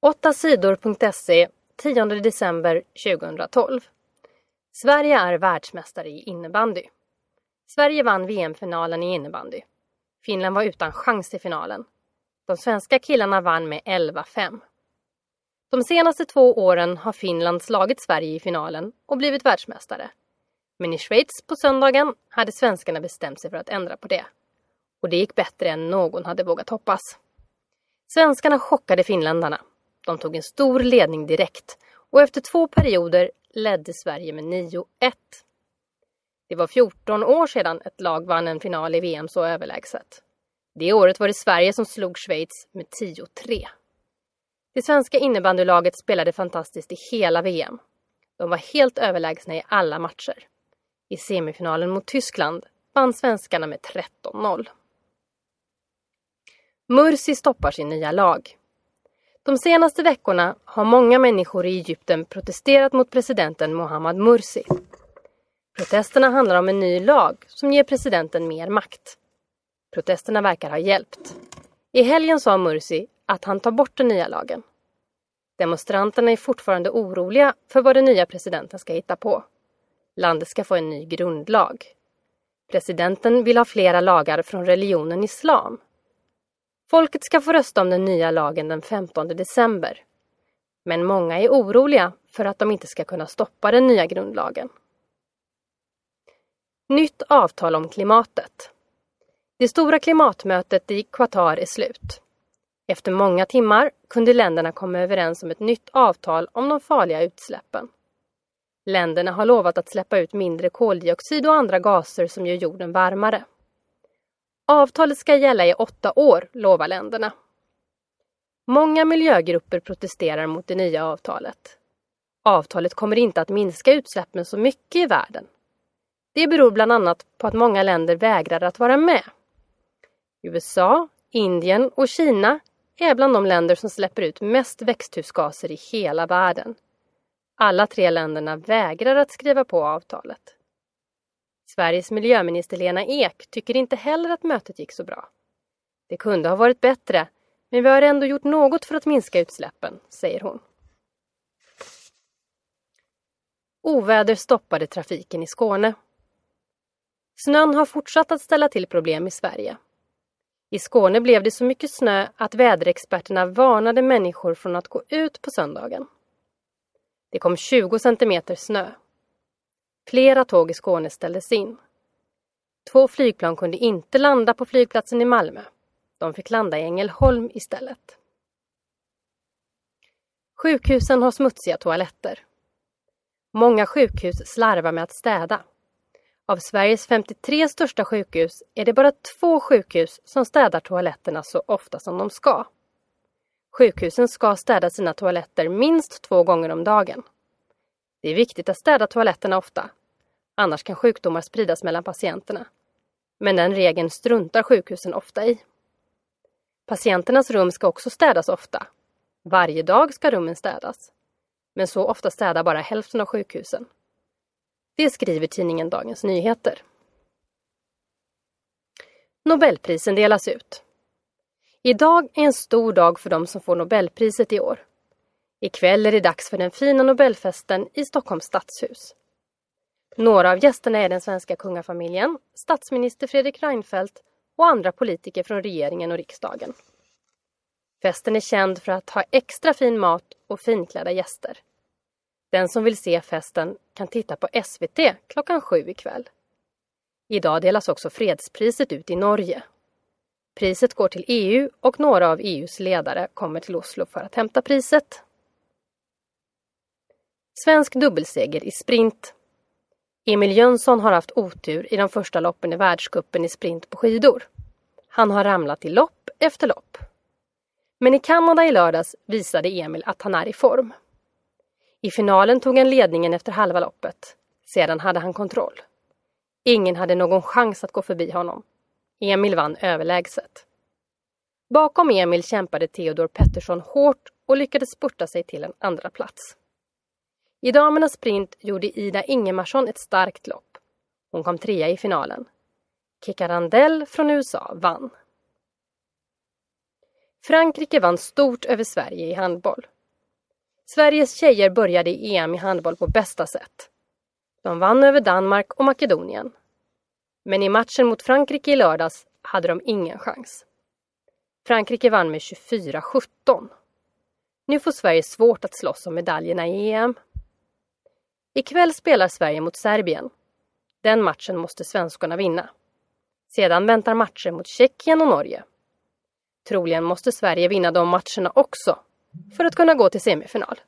8 sidor.se 10 december 2012. Sverige är världsmästare i innebandy. Sverige vann VM-finalen i innebandy. Finland var utan chans i finalen. De svenska killarna vann med 11-5. De senaste två åren har Finland slagit Sverige i finalen och blivit världsmästare. Men i Schweiz på söndagen hade svenskarna bestämt sig för att ändra på det. Och det gick bättre än någon hade vågat hoppas. Svenskarna chockade finländarna. De tog en stor ledning direkt och efter två perioder ledde Sverige med 9-1. Det var 14 år sedan ett lag vann en final i VM så överlägset. Det året var det Sverige som slog Schweiz med 10-3. Det svenska innebandylaget spelade fantastiskt i hela VM. De var helt överlägsna i alla matcher. I semifinalen mot Tyskland vann svenskarna med 13-0. Mursi stoppar sin nya lag. De senaste veckorna har många människor i Egypten protesterat mot presidenten Mohammad Mursi. Protesterna handlar om en ny lag som ger presidenten mer makt. Protesterna verkar ha hjälpt. I helgen sa Mursi att han tar bort den nya lagen. Demonstranterna är fortfarande oroliga för vad den nya presidenten ska hitta på. Landet ska få en ny grundlag. Presidenten vill ha flera lagar från religionen islam. Folket ska få rösta om den nya lagen den 15 december. Men många är oroliga för att de inte ska kunna stoppa den nya grundlagen. Nytt avtal om klimatet. Det stora klimatmötet i Qatar är slut. Efter många timmar kunde länderna komma överens om ett nytt avtal om de farliga utsläppen. Länderna har lovat att släppa ut mindre koldioxid och andra gaser som gör jorden varmare. Avtalet ska gälla i åtta år, lovar länderna. Många miljögrupper protesterar mot det nya avtalet. Avtalet kommer inte att minska utsläppen så mycket i världen. Det beror bland annat på att många länder vägrar att vara med. USA, Indien och Kina är bland de länder som släpper ut mest växthusgaser i hela världen. Alla tre länderna vägrar att skriva på avtalet. Sveriges miljöminister Lena Ek tycker inte heller att mötet gick så bra. Det kunde ha varit bättre, men vi har ändå gjort något för att minska utsläppen, säger hon. Oväder stoppade trafiken i Skåne. Snön har fortsatt att ställa till problem i Sverige. I Skåne blev det så mycket snö att väderexperterna varnade människor från att gå ut på söndagen. Det kom 20 centimeter snö. Flera tåg i Skåne ställdes in. Två flygplan kunde inte landa på flygplatsen i Malmö. De fick landa i Ängelholm istället. Sjukhusen har smutsiga toaletter. Många sjukhus slarvar med att städa. Av Sveriges 53 största sjukhus är det bara två sjukhus som städar toaletterna så ofta som de ska. Sjukhusen ska städa sina toaletter minst två gånger om dagen. Det är viktigt att städa toaletterna ofta, annars kan sjukdomar spridas mellan patienterna. Men den regeln struntar sjukhusen ofta i. Patienternas rum ska också städas ofta. Varje dag ska rummen städas. Men så ofta städar bara hälften av sjukhusen. Det skriver tidningen Dagens Nyheter. Nobelprisen delas ut. Idag är en stor dag för de som får Nobelpriset i år. Ikväll är det dags för den fina Nobelfesten i Stockholms stadshus. Några av gästerna är den svenska kungafamiljen, statsminister Fredrik Reinfeldt och andra politiker från regeringen och riksdagen. Festen är känd för att ha extra fin mat och finklädda gäster. Den som vill se festen kan titta på SVT klockan sju ikväll. Idag delas också fredspriset ut i Norge. Priset går till EU och några av EUs ledare kommer till Oslo för att hämta priset. Svensk dubbelseger i sprint. Emil Jönsson har haft otur i de första loppen i världskuppen i sprint på skidor. Han har ramlat i lopp efter lopp. Men i Kanada i lördags visade Emil att han är i form. I finalen tog han ledningen efter halva loppet. Sedan hade han kontroll. Ingen hade någon chans att gå förbi honom. Emil vann överlägset. Bakom Emil kämpade Theodor Pettersson hårt och lyckades spurta sig till en andra plats. I damernas sprint gjorde Ida Ingemarsson ett starkt lopp. Hon kom trea i finalen. Kika Randell från USA vann. Frankrike vann stort över Sverige i handboll. Sveriges tjejer började i EM i handboll på bästa sätt. De vann över Danmark och Makedonien. Men i matchen mot Frankrike i lördags hade de ingen chans. Frankrike vann med 24-17. Nu får Sverige svårt att slåss om medaljerna i EM. Ikväll spelar Sverige mot Serbien. Den matchen måste svenskorna vinna. Sedan väntar matcher mot Tjeckien och Norge. Troligen måste Sverige vinna de matcherna också för att kunna gå till semifinal.